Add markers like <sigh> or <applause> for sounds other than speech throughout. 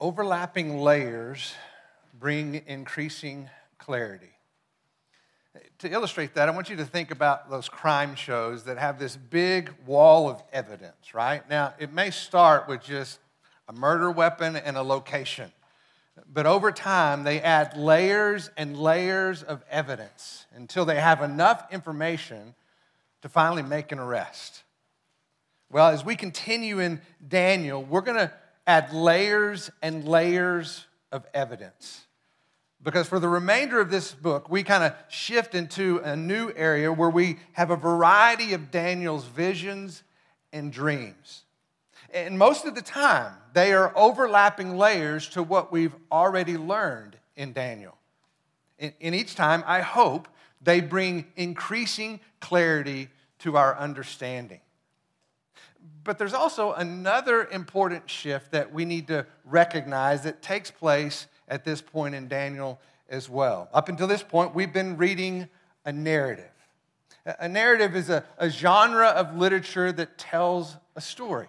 Overlapping layers bring increasing clarity. To illustrate that, I want you to think about those crime shows that have this big wall of evidence, right? Now, it may start with just a murder weapon and a location, but over time, they add layers and layers of evidence until they have enough information to finally make an arrest. Well, as we continue in Daniel, we're going to add layers and layers of evidence. Because for the remainder of this book, we kind of shift into a new area where we have a variety of Daniel's visions and dreams. And most of the time, they are overlapping layers to what we've already learned in Daniel. In each time, I hope they bring increasing clarity to our understanding. But there's also another important shift that we need to recognize that takes place at this point in Daniel as well. Up until this point, we've been reading a narrative. A narrative is a, a genre of literature that tells a story.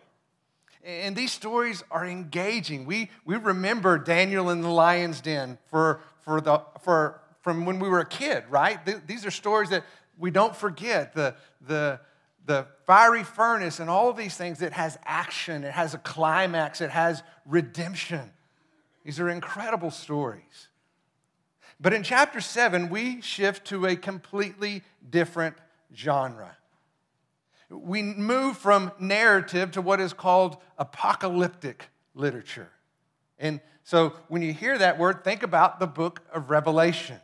And these stories are engaging. We, we remember Daniel in the lion's den for, for the, for, from when we were a kid, right? These are stories that we don't forget. The, the, the fiery furnace and all of these things, it has action, it has a climax, it has redemption. These are incredible stories. But in chapter 7, we shift to a completely different genre. We move from narrative to what is called apocalyptic literature. And so when you hear that word, think about the book of Revelation.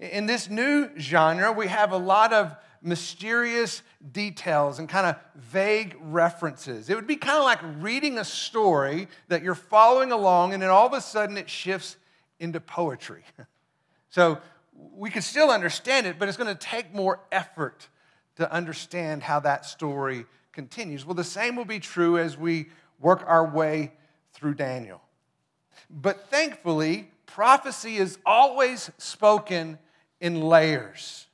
In this new genre, we have a lot of mysterious details and kind of vague references. It would be kind of like reading a story that you're following along, and then all of a sudden it shifts into poetry. <laughs> So we can still understand it, but it's going to take more effort to understand how that story continues. Well, the same will be true as we work our way through Daniel. But thankfully, prophecy is always spoken in layers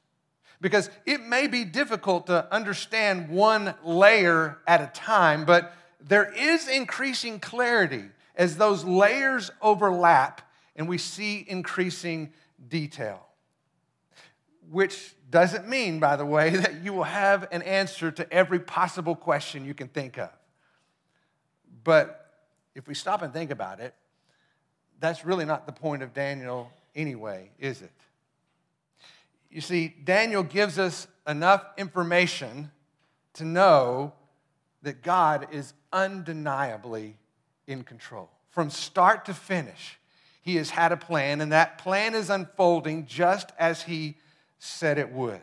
because it may be difficult to understand one layer at a time, but there is increasing clarity as those layers overlap and we see increasing detail. Which doesn't mean, by the way, <laughs> that you will have an answer to every possible question you can think of. But if we stop and think about it, that's really not the point of Daniel anyway, is it? You see, Daniel gives us enough information to know that God is undeniably in control. From start to finish, he has had a plan, and that plan is unfolding just as he said it would.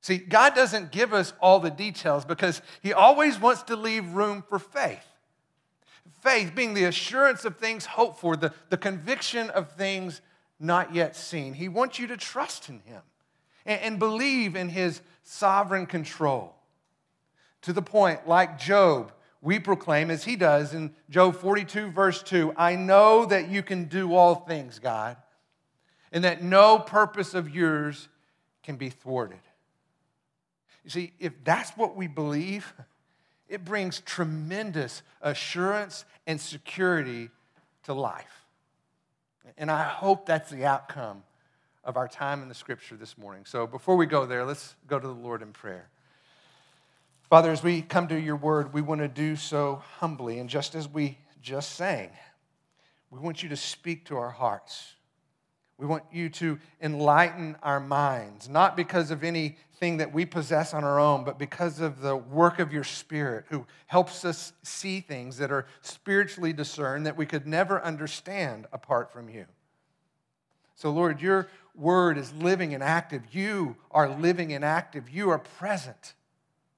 See, God doesn't give us all the details because he always wants to leave room for faith. Faith being the assurance of things hoped for, the, the conviction of things not yet seen. He wants you to trust in Him and, and believe in His sovereign control. To the point, like Job, we proclaim, as he does in Job 42, verse 2, I know that you can do all things, God, and that no purpose of yours can be thwarted. You see, if that's what we believe, it brings tremendous assurance and security to life. And I hope that's the outcome of our time in the scripture this morning. So before we go there, let's go to the Lord in prayer. Father, as we come to your word, we want to do so humbly. And just as we just sang, we want you to speak to our hearts. We want you to enlighten our minds, not because of anything that we possess on our own, but because of the work of your Spirit who helps us see things that are spiritually discerned that we could never understand apart from you. So, Lord, your word is living and active. You are living and active. You are present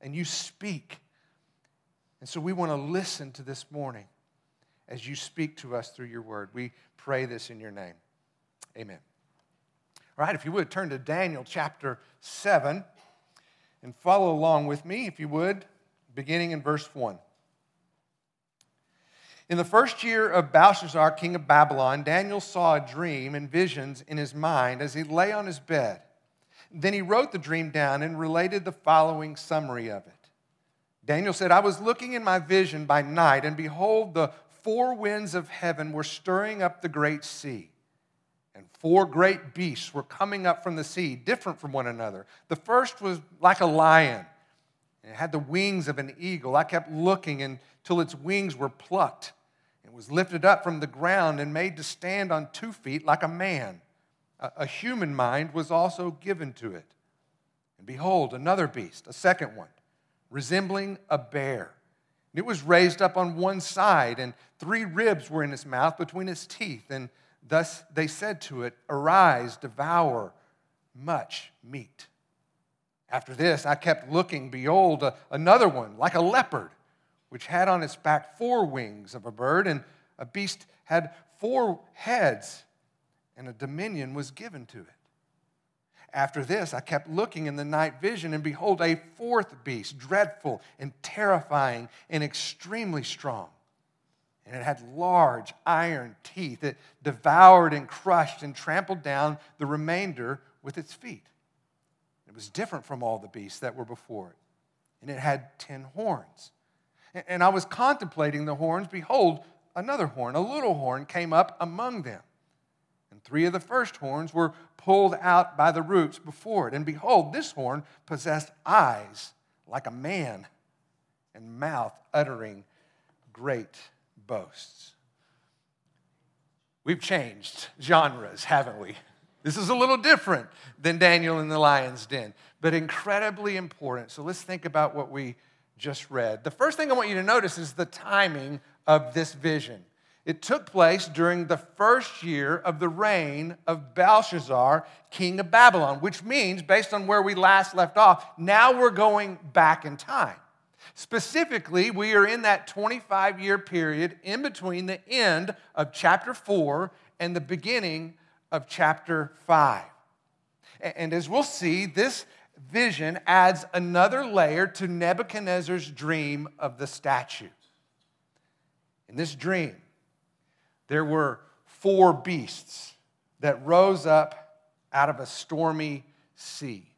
and you speak. And so we want to listen to this morning as you speak to us through your word. We pray this in your name. Amen. All right, if you would turn to Daniel chapter 7 and follow along with me, if you would, beginning in verse 1. In the first year of Belshazzar, king of Babylon, Daniel saw a dream and visions in his mind as he lay on his bed. Then he wrote the dream down and related the following summary of it. Daniel said, I was looking in my vision by night, and behold, the four winds of heaven were stirring up the great sea. And four great beasts were coming up from the sea, different from one another. The first was like a lion, and it had the wings of an eagle. I kept looking until its wings were plucked and was lifted up from the ground and made to stand on two feet like a man. A, a human mind was also given to it. And behold, another beast, a second one, resembling a bear. And it was raised up on one side, and three ribs were in its mouth between its teeth. And thus they said to it, Arise, devour much meat. After this, I kept looking. Behold, another one, like a leopard, which had on its back four wings of a bird, and a beast had four heads, and a dominion was given to it. After this, I kept looking in the night vision, and behold, a fourth beast, dreadful and terrifying and extremely strong. And it had large iron teeth. It devoured and crushed and trampled down the remainder with its feet. It was different from all the beasts that were before it. And it had ten horns. And I was contemplating the horns. Behold, another horn, a little horn, came up among them. And three of the first horns were pulled out by the roots before it. And behold, this horn possessed eyes like a man and mouth uttering great boasts. We've changed genres, haven't we? This is a little different than Daniel in the lion's den, but incredibly important. So let's think about what we just read. The first thing I want you to notice is the timing of this vision. It took place during the first year of the reign of Belshazzar, king of Babylon, which means, based on where we last left off, now we're going back in time. Specifically, we are in that 25 year period in between the end of chapter 4 and the beginning of chapter 5. And as we'll see, this vision adds another layer to Nebuchadnezzar's dream of the statue. In this dream, there were four beasts that rose up out of a stormy sea.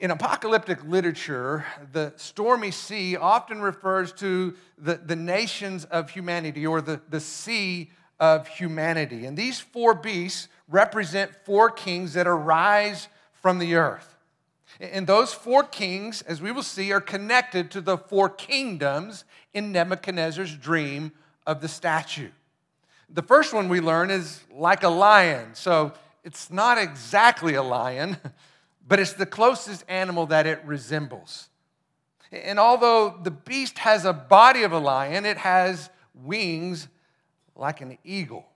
In apocalyptic literature, the stormy sea often refers to the, the nations of humanity or the, the sea of humanity. And these four beasts represent four kings that arise from the earth. And those four kings, as we will see, are connected to the four kingdoms in Nebuchadnezzar's dream of the statue. The first one we learn is like a lion. So it's not exactly a lion, <laughs> but it's the closest animal that it resembles. And although the beast has a body of a lion, it has wings like an eagle.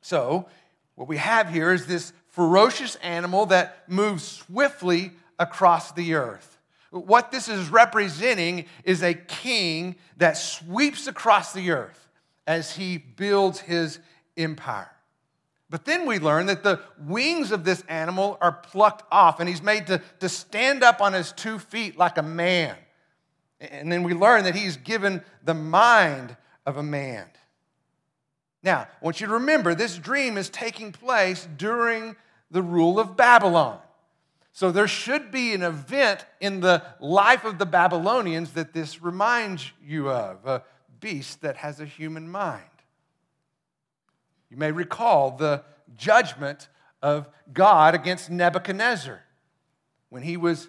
So, what we have here is this ferocious animal that moves swiftly across the earth. What this is representing is a king that sweeps across the earth as he builds his empire. But then we learn that the wings of this animal are plucked off and he's made to, to stand up on his two feet like a man. And then we learn that he's given the mind of a man. Now, I want you to remember this dream is taking place during the rule of Babylon. So there should be an event in the life of the Babylonians that this reminds you of a beast that has a human mind. You may recall the judgment of God against Nebuchadnezzar when he was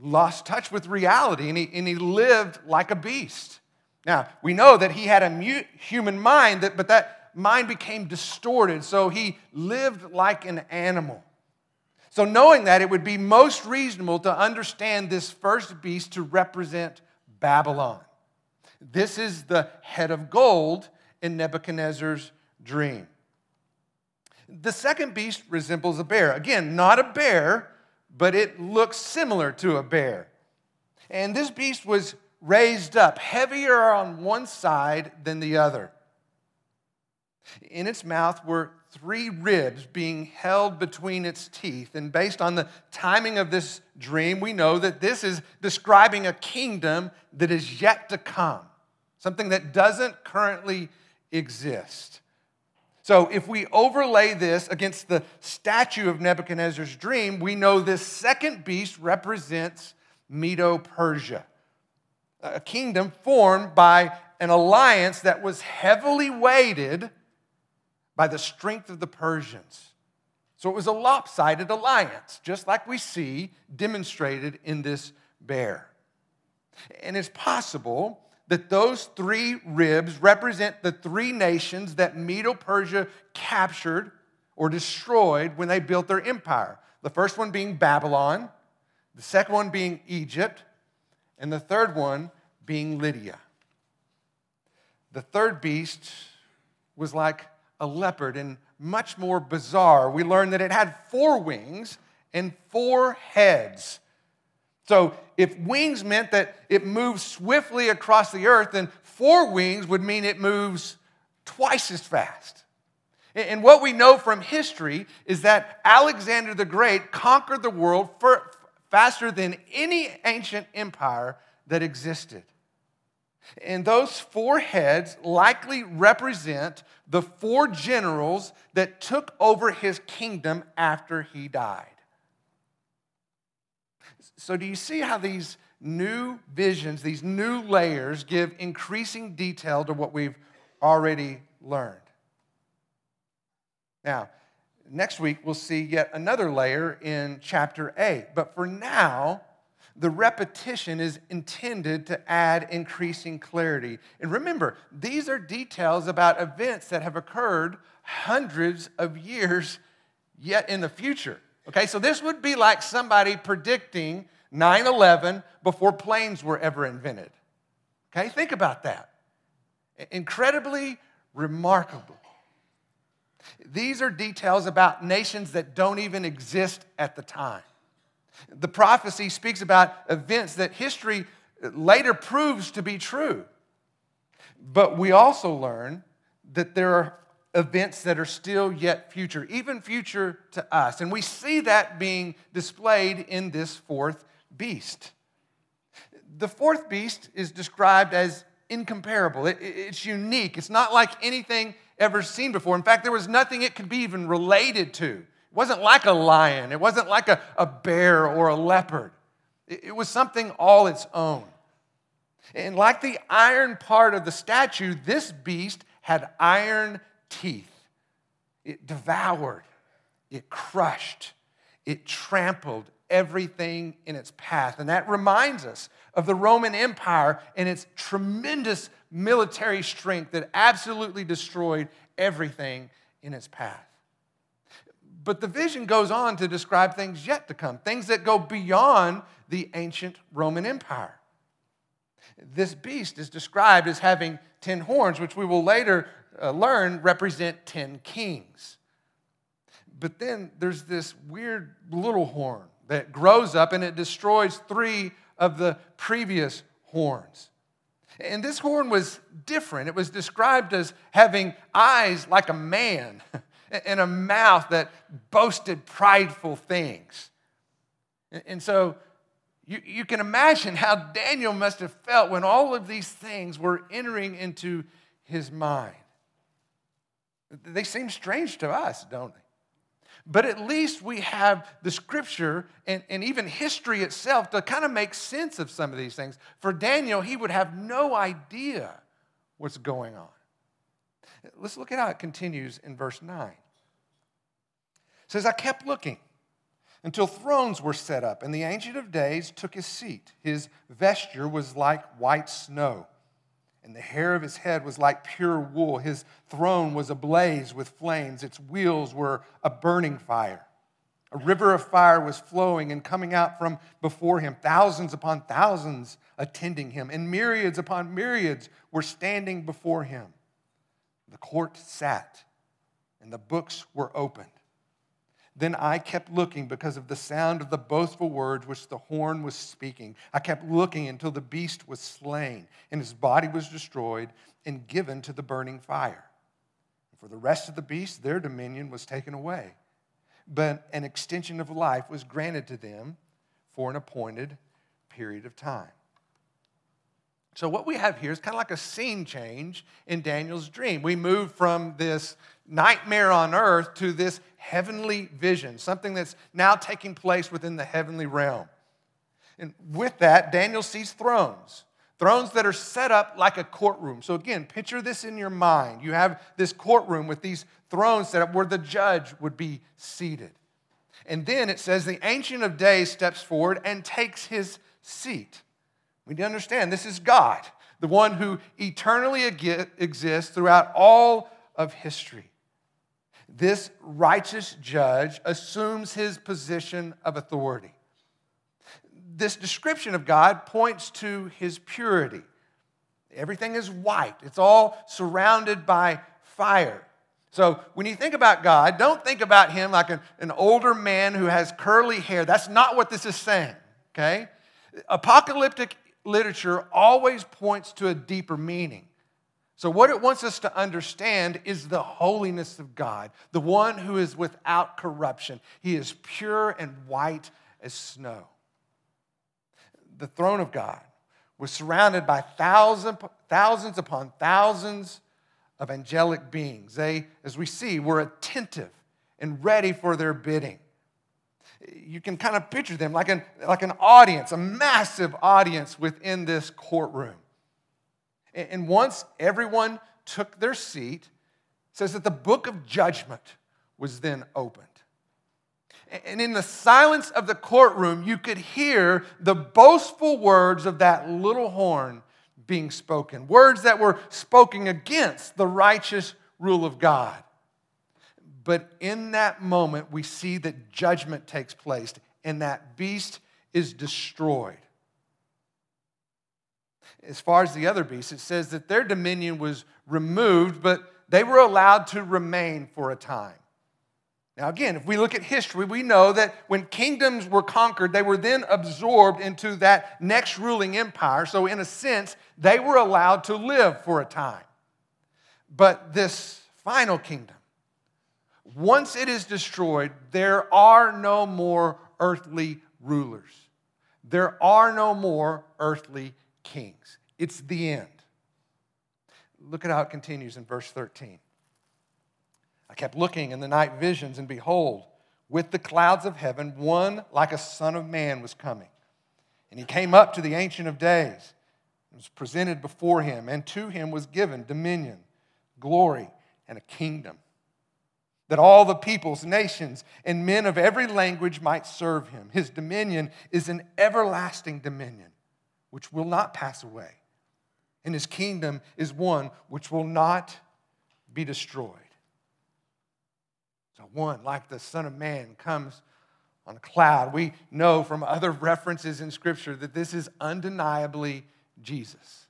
lost touch with reality and he, and he lived like a beast. Now, we know that he had a human mind, that, but that mind became distorted, so he lived like an animal. So, knowing that, it would be most reasonable to understand this first beast to represent Babylon. This is the head of gold in Nebuchadnezzar's dream. The second beast resembles a bear. Again, not a bear, but it looks similar to a bear. And this beast was raised up, heavier on one side than the other. In its mouth were three ribs being held between its teeth. And based on the timing of this dream, we know that this is describing a kingdom that is yet to come, something that doesn't currently exist. So, if we overlay this against the statue of Nebuchadnezzar's dream, we know this second beast represents Medo Persia. a kingdom formed by an alliance that was heavily weighted by the strength of the Persians. So it was a lopsided alliance, just like we see demonstrated in this bear. And it's possible that those three ribs represent the three nations that Medo Persia captured or destroyed when they built their empire. The first one being Babylon, the second one being Egypt, and the third one being Lydia. The third beast was like a leopard and much more bizarre. We learned that it had four wings and four heads. So, if wings meant that it moves swiftly across the earth, then four wings would mean it moves twice as fast. And what we know from history is that Alexander the Great conquered the world faster than any ancient empire that existed. And those four heads likely represent the four generals that took over his kingdom after he died. So, do you see how these new visions, these new layers, give increasing detail to what we've already learned? Now, next week we'll see yet another layer in chapter 8. But for now, the repetition is intended to add increasing clarity. And remember, these are details about events that have occurred hundreds of years yet in the future. Okay, so this would be like somebody predicting 9 11 before planes were ever invented. Okay, think about that. Incredibly remarkable. These are details about nations that don't even exist at the time. The prophecy speaks about events that history later proves to be true. But we also learn that there are events that are still yet future, even future to us. And we see that being displayed in this fourth beast. The fourth beast is described as incomparable, it, it's unique. It's not like anything ever seen before. In fact, there was nothing it could be even related to. It wasn't like a lion, it wasn't like a, a bear or a leopard. It, it was something all its own. And like the iron part of the statue, this beast had iron teeth. It devoured, it crushed, it trampled everything in its path. And that reminds us of the Roman Empire and its tremendous military strength that absolutely destroyed everything in its path. But the vision goes on to describe things yet to come, things that go beyond the ancient Roman Empire. This beast is described as having 10 horns, which we will later uh, learn represent 10 kings. But then there's this weird little horn that grows up and it destroys three of the previous horns. And this horn was different. It was described as having eyes like a man <laughs> and a mouth that boasted prideful things. And so you, you can imagine how Daniel must have felt when all of these things were entering into his mind. They seem strange to us, don't they? But at least we have the scripture and, and even history itself to kind of make sense of some of these things. For Daniel, he would have no idea what's going on. Let's look at how it continues in verse 9. It says, I kept looking until thrones were set up, and the Ancient of Days took his seat. His vesture was like white snow and the hair of his head was like pure wool. His throne was ablaze with flames, its wheels were a burning fire. A river of fire was flowing and coming out from before him, thousands upon thousands attending him, and myriads upon myriads were standing before him. The court sat, and the books were opened. Then I kept looking because of the sound of the boastful words which the horn was speaking. I kept looking until the beast was slain, and his body was destroyed and given to the burning fire. For the rest of the beasts, their dominion was taken away. But an extension of life was granted to them for an appointed period of time. So, what we have here is kind of like a scene change in Daniel's dream. We move from this nightmare on earth to this heavenly vision, something that's now taking place within the heavenly realm. And with that, Daniel sees thrones. thrones that are set up like a courtroom. So, again, picture this in your mind. You have this courtroom with these thrones set up where the judge would be seated. And then it says the Ancient of Days steps forward and takes his seat. We need to understand this is God, the one who eternally exists throughout all of history. This righteous judge assumes his position of authority. This description of God points to his purity. Everything is white, it's all surrounded by fire. So when you think about God, don't think about him like an, an older man who has curly hair. That's not what this is saying, okay? Apocalyptic literature always points to a deeper meaning. So, what it wants us to understand is the holiness of God, the one who is without corruption. He is pure and white as snow. The throne of God was surrounded by thousands, thousands upon thousands of angelic beings. They, as we see, were attentive and ready for their bidding. You can kind of picture them like an, like an audience, a massive audience within this courtroom. And once everyone took their seat, says that the book of judgment was then opened. And in the silence of the courtroom, you could hear the boastful words of that little horn being spoken, words that were spoken against the righteous rule of God. But in that moment, we see that judgment takes place and that beast is destroyed. As far as the other beasts, it says that their dominion was removed, but they were allowed to remain for a time. Now, again, if we look at history, we know that when kingdoms were conquered, they were then absorbed into that next ruling empire. So, in a sense, they were allowed to live for a time. But this final kingdom, once it is destroyed, there are no more earthly rulers. There are no more earthly kings. It's the end. Look at how it continues in verse 13. I kept looking in the night visions, and behold, with the clouds of heaven, one like a son of man was coming. And he came up to the Ancient of Days and was presented before him, and to him was given dominion, glory, and a kingdom, that all the peoples, nations, and men of every language might serve him. His dominion is an everlasting dominion which will not pass away, and his kingdom is one which will not be destroyed. So, one, like the Son of Man, comes on a cloud. We know from other references in Scripture that this is undeniably Jesus.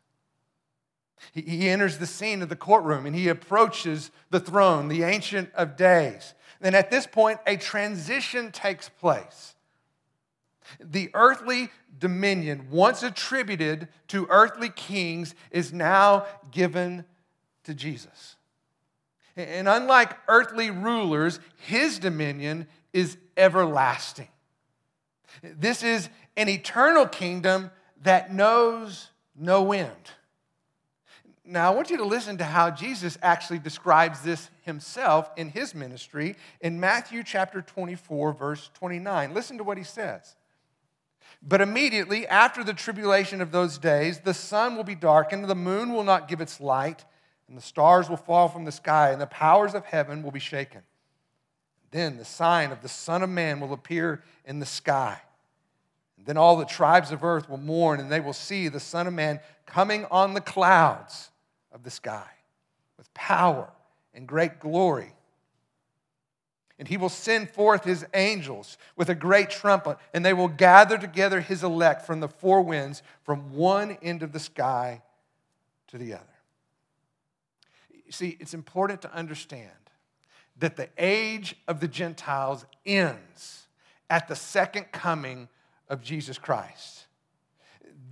He, enters the scene of the courtroom and he approaches the throne, the Ancient of Days. Then at this point, a transition takes place. The earthly dominion, once attributed to earthly kings, is now given to Jesus. And unlike earthly rulers, his dominion is everlasting. This is an eternal kingdom that knows no end. Now, I want you to listen to how Jesus actually describes this himself in his ministry in Matthew chapter 24, verse 29. Listen to what he says. But immediately after the tribulation of those days, the sun will be darkened, the moon will not give its light and the stars will fall from the sky, and the powers of heaven will be shaken. Then the sign of the Son of Man will appear in the sky. And then all the tribes of earth will mourn, and they will see the Son of Man coming on the clouds of the sky with power and great glory. And he will send forth his angels with a great trumpet, and they will gather together his elect from the four winds, from one end of the sky to the other. You See, it's important to understand that the age of the Gentiles ends at the second coming of Jesus Christ.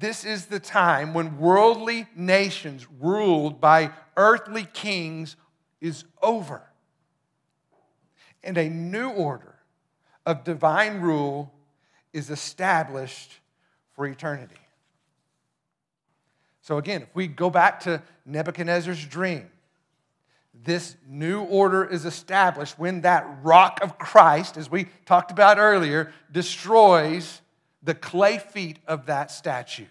This is the time when worldly nations ruled by earthly kings is over. And a new order of divine rule is established for eternity. So, again, if we go back to Nebuchadnezzar's dream, this new order is established when that rock of Christ, as we talked about earlier, destroys the clay feet of that statue.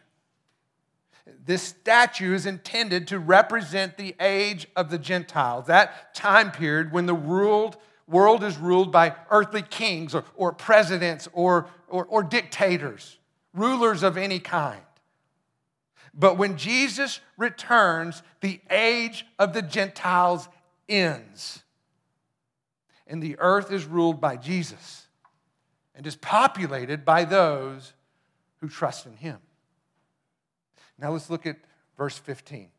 This statue is intended to represent the age of the Gentiles, that time period when the world, world is ruled by earthly kings or, or presidents or, or, or dictators, rulers of any kind. But when Jesus returns, the age of the Gentiles ends. And the earth is ruled by Jesus and is populated by those who trust in him. Now let's look at verse 15.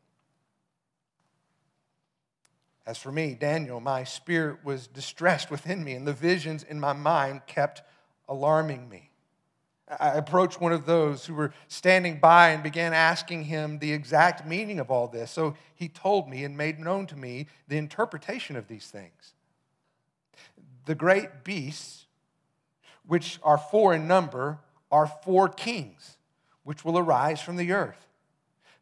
As for me, Daniel, my spirit was distressed within me, and the visions in my mind kept alarming me. I approached one of those who were standing by and began asking him the exact meaning of all this. So he told me and made known to me the interpretation of these things. The great beasts, which are four in number, are four kings, which will arise from the earth.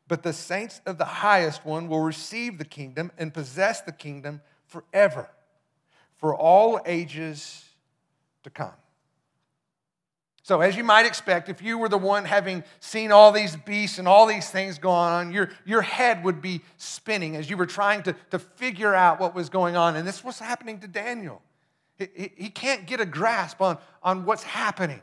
But the saints of the highest one will receive the kingdom and possess the kingdom forever, for all ages to come. So, as you might expect, if you were the one having seen all these beasts and all these things going on, your, your head would be spinning as you were trying to, to figure out what was going on. And this was happening to Daniel. He, he can't get a grasp on, on what's happening.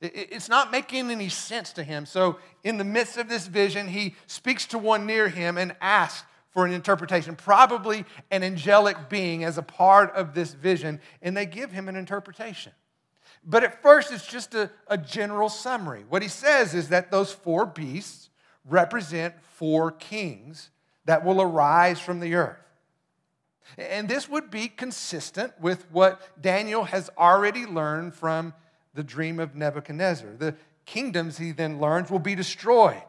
It's not making any sense to him. So, in the midst of this vision, he speaks to one near him and asks for an interpretation, probably an angelic being as a part of this vision, and they give him an interpretation. But at first, it's just a, a general summary. What he says is that those four beasts represent four kings that will arise from the earth. And this would be consistent with what Daniel has already learned from the dream of Nebuchadnezzar. The kingdoms, he then learns, will be destroyed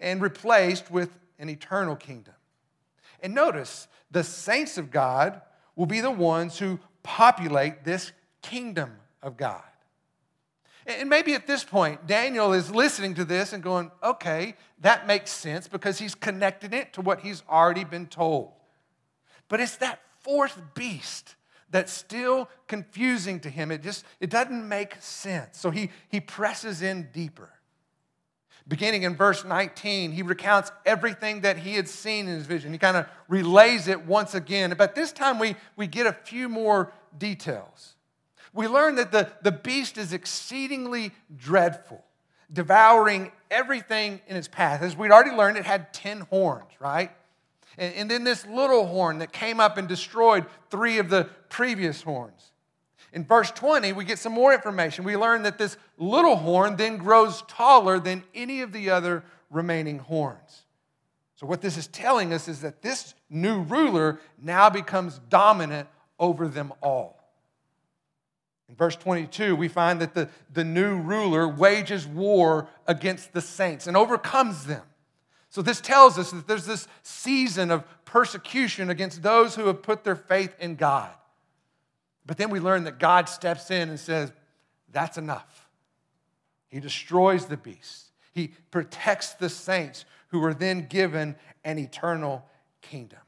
and replaced with an eternal kingdom. And notice, the saints of God will be the ones who populate this kingdom of God. And maybe at this point, Daniel is listening to this and going, okay, that makes sense because he's connecting it to what he's already been told. But it's that fourth beast that's still confusing to him. It just it doesn't make sense. So he, he presses in deeper. Beginning in verse 19, he recounts everything that he had seen in his vision. He kind of relays it once again. But this time we, we get a few more details. We learn that the, the beast is exceedingly dreadful, devouring everything in its path. As we'd already learned, it had 10 horns, right? And, and then this little horn that came up and destroyed three of the previous horns. In verse 20, we get some more information. We learn that this little horn then grows taller than any of the other remaining horns. So, what this is telling us is that this new ruler now becomes dominant over them all. In verse 22, we find that the, the new ruler wages war against the saints and overcomes them. So, this tells us that there's this season of persecution against those who have put their faith in God. But then we learn that God steps in and says, That's enough. He destroys the beast, He protects the saints who are then given an eternal kingdom.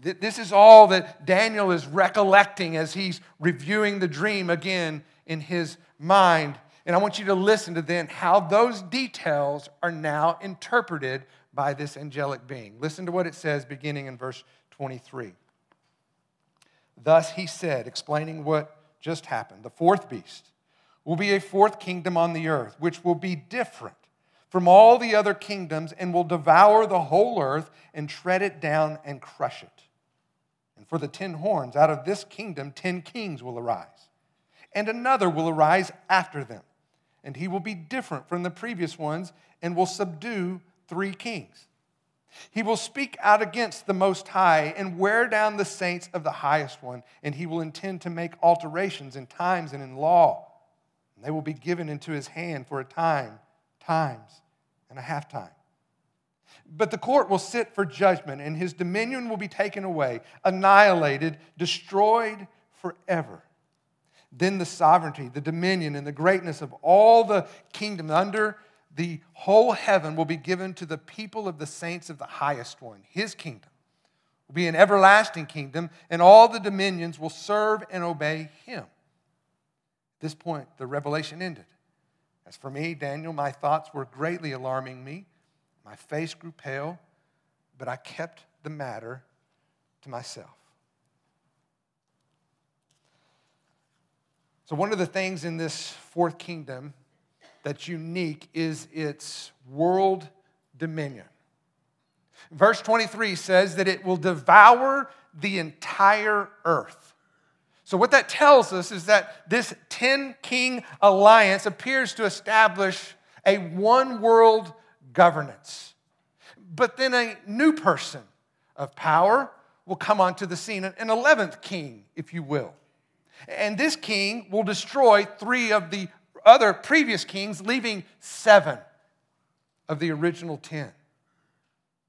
This is all that Daniel is recollecting as he's reviewing the dream again in his mind and I want you to listen to then how those details are now interpreted by this angelic being. Listen to what it says beginning in verse 23. Thus he said, explaining what just happened the fourth beast will be a fourth kingdom on the earth, which will be different from all the other kingdoms and will devour the whole earth and tread it down and crush it. And for the ten horns, out of this kingdom, ten kings will arise, and another will arise after them and he will be different from the previous ones and will subdue three kings. He will speak out against the Most High and wear down the saints of the highest one, and he will intend to make alterations in times and in law. And they will be given into his hand for a time, times, and a half time. But the court will sit for judgment, and his dominion will be taken away, annihilated, destroyed forever. Then the sovereignty, the dominion, and the greatness of all the kingdom under the whole heaven will be given to the people of the saints of the highest one. His kingdom will be an everlasting kingdom, and all the dominions will serve and obey him. At this point, the revelation ended. As for me, Daniel, my thoughts were greatly alarming me. My face grew pale, but I kept the matter to myself. So, one of the things in this fourth kingdom that's unique is its world dominion. Verse 23 says that it will devour the entire earth. So, what that tells us is that this 10 king alliance appears to establish a one world governance. But then a new person of power will come onto the scene, an 11th king, if you will. And this king will destroy three of the other previous kings, leaving seven of the original 10.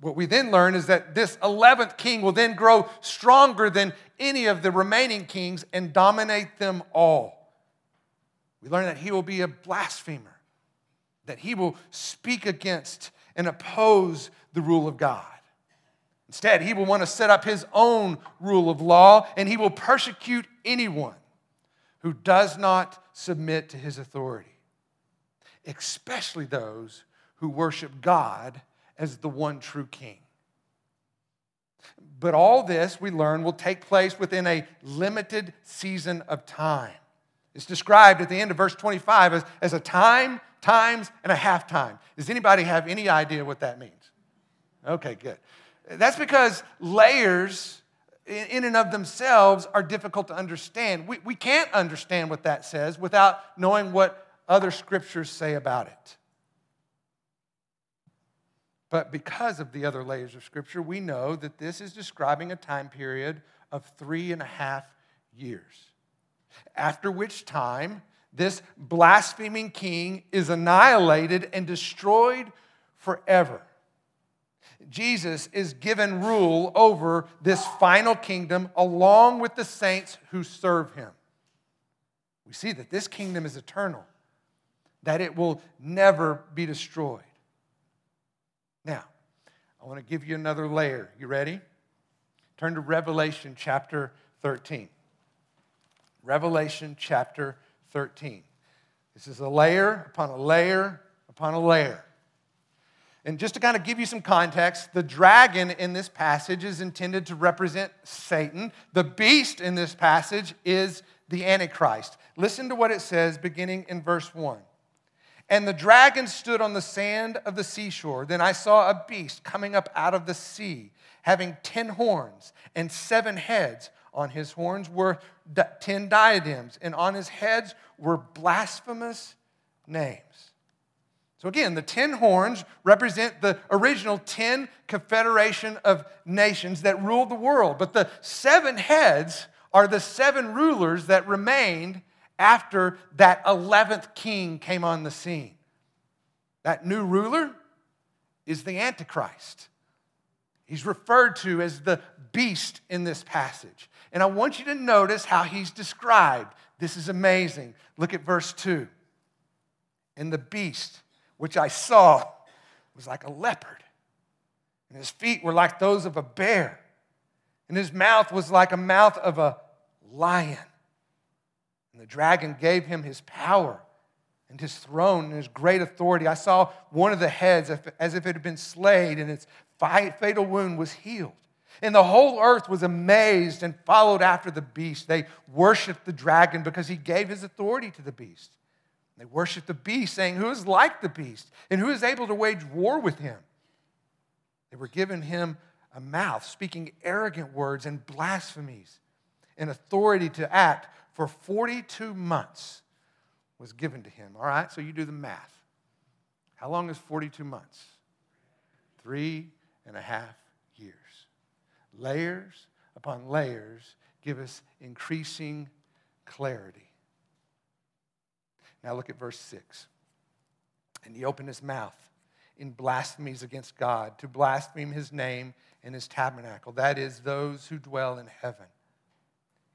What we then learn is that this 11th king will then grow stronger than any of the remaining kings and dominate them all. We learn that he will be a blasphemer, that he will speak against and oppose the rule of God. Instead, he will want to set up his own rule of law and he will persecute anyone who does not submit to his authority, especially those who worship God as the one true king. But all this, we learn, will take place within a limited season of time. It's described at the end of verse 25 as, as a time, times, and a half time. Does anybody have any idea what that means? Okay, good. That's because layers in and of themselves are difficult to understand. We, we can't understand what that says without knowing what other scriptures say about it. But because of the other layers of scripture, we know that this is describing a time period of three and a half years. After which time, this blaspheming king is annihilated and destroyed forever. Jesus is given rule over this final kingdom along with the saints who serve him. We see that this kingdom is eternal, that it will never be destroyed. Now, I want to give you another layer. You ready? Turn to Revelation chapter 13. Revelation chapter 13. This is a layer upon a layer upon a layer. And just to kind of give you some context, the dragon in this passage is intended to represent Satan. The beast in this passage is the Antichrist. Listen to what it says beginning in verse 1. And the dragon stood on the sand of the seashore. Then I saw a beast coming up out of the sea, having ten horns and seven heads. On his horns were ten diadems, and on his heads were blasphemous names. So, again, the 10 horns represent the original 10 confederation of nations that ruled the world. But the seven heads are the seven rulers that remained after that 11th king came on the scene. That new ruler is the Antichrist. He's referred to as the beast in this passage. And I want you to notice how he's described. This is amazing. Look at verse 2. And the beast which I saw was like a leopard, and his feet were like those of a bear, and his mouth was like a mouth of a lion. And the dragon gave him his power and his throne and his great authority. I saw one of the heads as if it had been slayed, and its fatal wound was healed. And the whole earth was amazed and followed after the beast. They worshiped the dragon because he gave his authority to the beast. They worship the beast, saying, Who is like the beast? And who is able to wage war with him? They were given him a mouth, speaking arrogant words and blasphemies, and authority to act for 42 months was given to him. All right, so you do the math. How long is 42 months? Three and a half years. Layers upon layers give us increasing clarity. Now look at verse 6. And he opened his mouth in blasphemies against God, to blaspheme his name and his tabernacle, that is, those who dwell in heaven.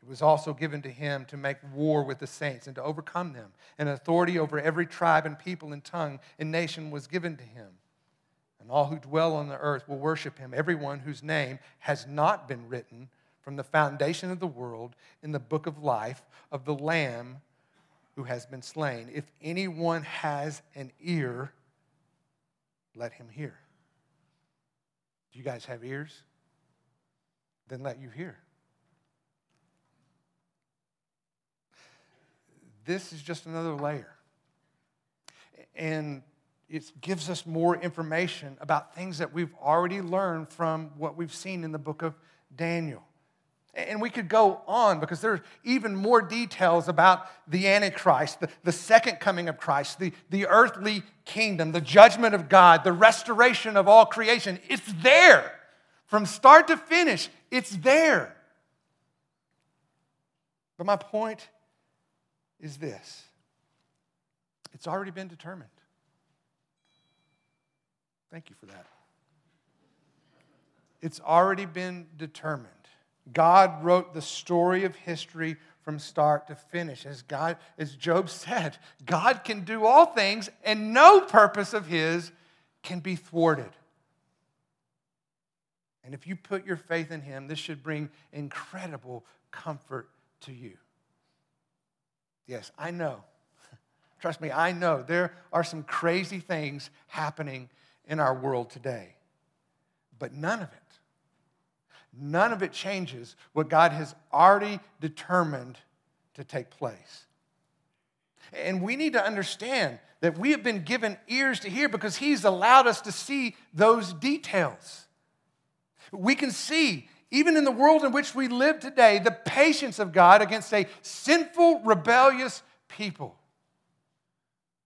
It was also given to him to make war with the saints and to overcome them. And authority over every tribe and people and tongue and nation was given to him. And all who dwell on the earth will worship him, everyone whose name has not been written from the foundation of the world in the book of life of the Lamb who has been slain. If anyone has an ear, let him hear. Do you guys have ears? Then let you hear. This is just another layer. And it gives us more information about things that we've already learned from what we've seen in the book of Daniel. And we could go on because there's even more details about the Antichrist, the, the second coming of Christ, the, the earthly kingdom, the judgment of God, the restoration of all creation. It's there. From start to finish, it's there. But my point is this it's already been determined. Thank you for that. It's already been determined. God wrote the story of history from start to finish. As God, as Job said, God can do all things, and no purpose of his can be thwarted. And if you put your faith in him, this should bring incredible comfort to you. Yes, I know. <laughs> Trust me, I know there are some crazy things happening in our world today. But none of it none of it changes what God has already determined to take place. And we need to understand that we have been given ears to hear because He's allowed us to see those details. We can see, even in the world in which we live today, the patience of God against a sinful, rebellious people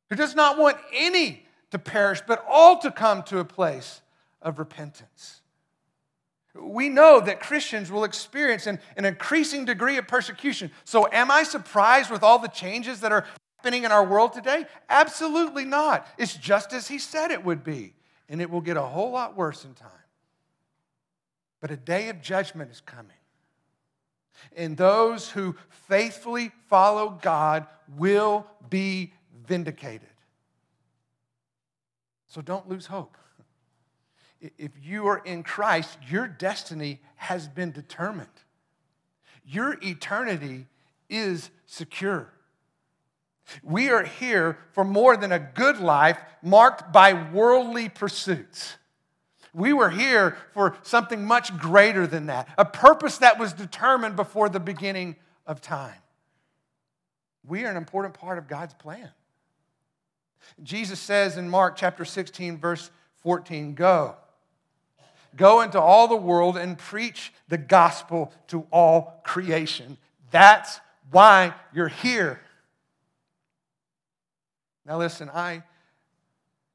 who does not want any to perish, but all to come to a place of repentance. We know that Christians will experience an, an, increasing degree of persecution. So, am I surprised with all the changes that are happening in our world today? Absolutely not. It's just as he said it would be, and it will get a whole lot worse in time. But a day of judgment is coming. And those who faithfully follow God will be vindicated. So, don't lose hope if you are in Christ, your destiny has been determined. Your eternity is secure. We are here for more than a good life marked by worldly pursuits. We were here for something much greater than that, a purpose that was determined before the beginning of time. We are an important part of God's plan. Jesus says in Mark chapter 16, verse 14, Go Go into all the world and preach the gospel to all creation. That's why you're here. Now, listen, I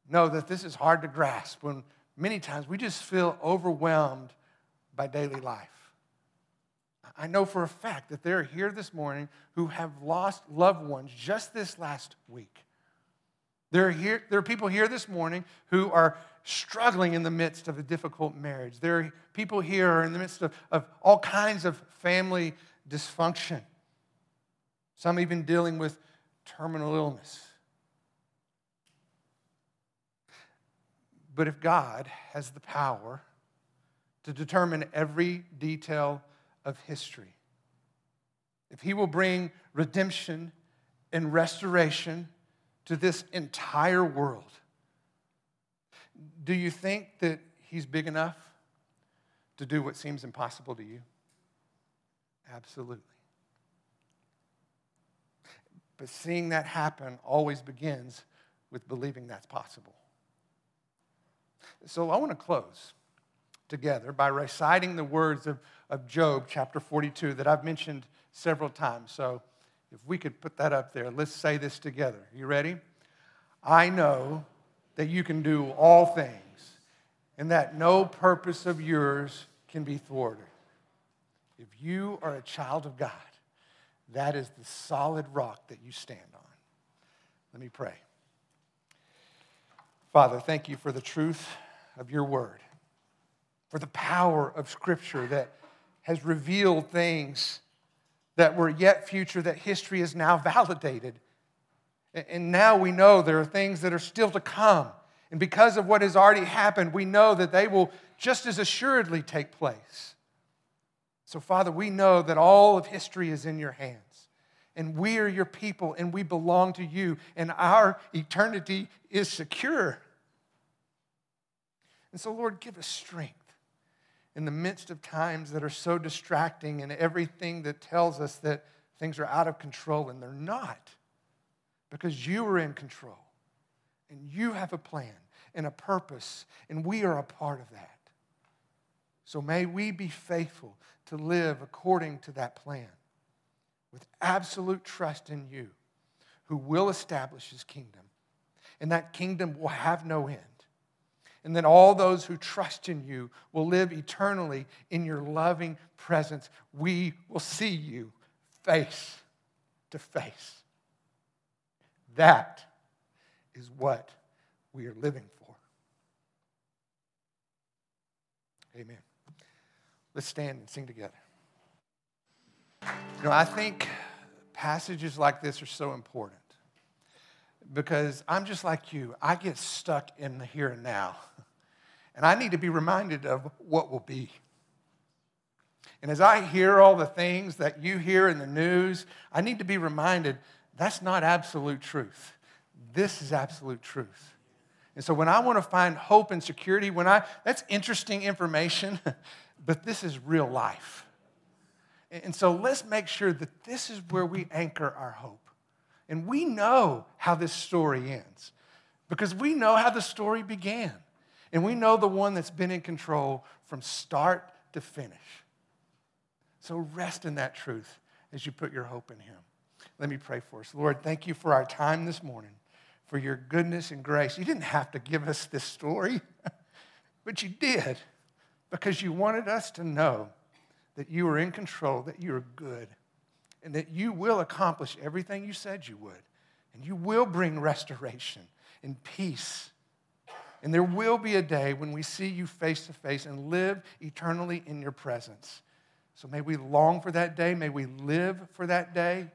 know that this is hard to grasp when many times we just feel overwhelmed by daily life. I know for a fact that there are here this morning who have lost loved ones just this last week. There are, here, there are people here this morning who are struggling in the midst of a difficult marriage. There are people here in the midst of, of all kinds of family dysfunction. Some even dealing with terminal illness. But if God has the power to determine every detail of history, if He will bring redemption and restoration to this entire world, do you think that he's big enough to do what seems impossible to you? Absolutely. But seeing that happen always begins with believing that's possible. So I want to close together by reciting the words of, of Job chapter 42 that I've mentioned several times. So if we could put that up there, let's say this together. You ready? I know that you can do all things and that no purpose of yours can be thwarted. If you are a child of God, that is the solid rock that you stand on. Let me pray. Father, thank you for the truth of your word, for the power of Scripture that has revealed things that were yet future that history has now validated. And now we know there are things that are still to come. And because of what has already happened, we know that they will just as assuredly take place. So, Father, we know that all of history is in your hands. And we are your people and we belong to you, and our eternity is secure. And so, Lord, give us strength. in the midst of times that are so distracting and everything that tells us that things are out of control, and they're not. Because you are in control, and you have a plan and a purpose, and we are a part of that. So may we be faithful to live according to that plan with absolute trust in you, who will establish his kingdom. And that kingdom will have no end. And then all those who trust in you will live eternally in your loving presence. We will see you face to face. That is what we are living for. Amen. Let's stand and sing together. You know, I think passages like this are so important because I'm just like you. I get stuck in the here and now. <laughs> And I need to be reminded of what will be. And as I hear all the things that you hear in the news, I need to be reminded that's not absolute truth. This is absolute truth. And so when I want to find hope and security, when I that's interesting information, <laughs> but this is real life. And so let's make sure that this is where we anchor our hope. And we know how this story ends because we know how the story began. And we know the one that's been in control from start to finish. So rest in that truth as you put your hope in Him. Let me pray for us. Lord, thank you for our time this morning, for your goodness and grace. You didn't have to give us this story, <laughs> but you did because you wanted us to know that you are in control, that you are good, and that you will accomplish everything you said you would. And you will bring restoration and peace. And there will be a day when we see you face to face and live eternally in your presence. So may we long for that day. May we live for that day.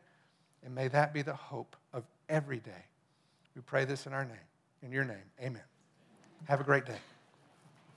And may that be the hope of every day. We pray this in our name, in your name. Amen. Have a great day.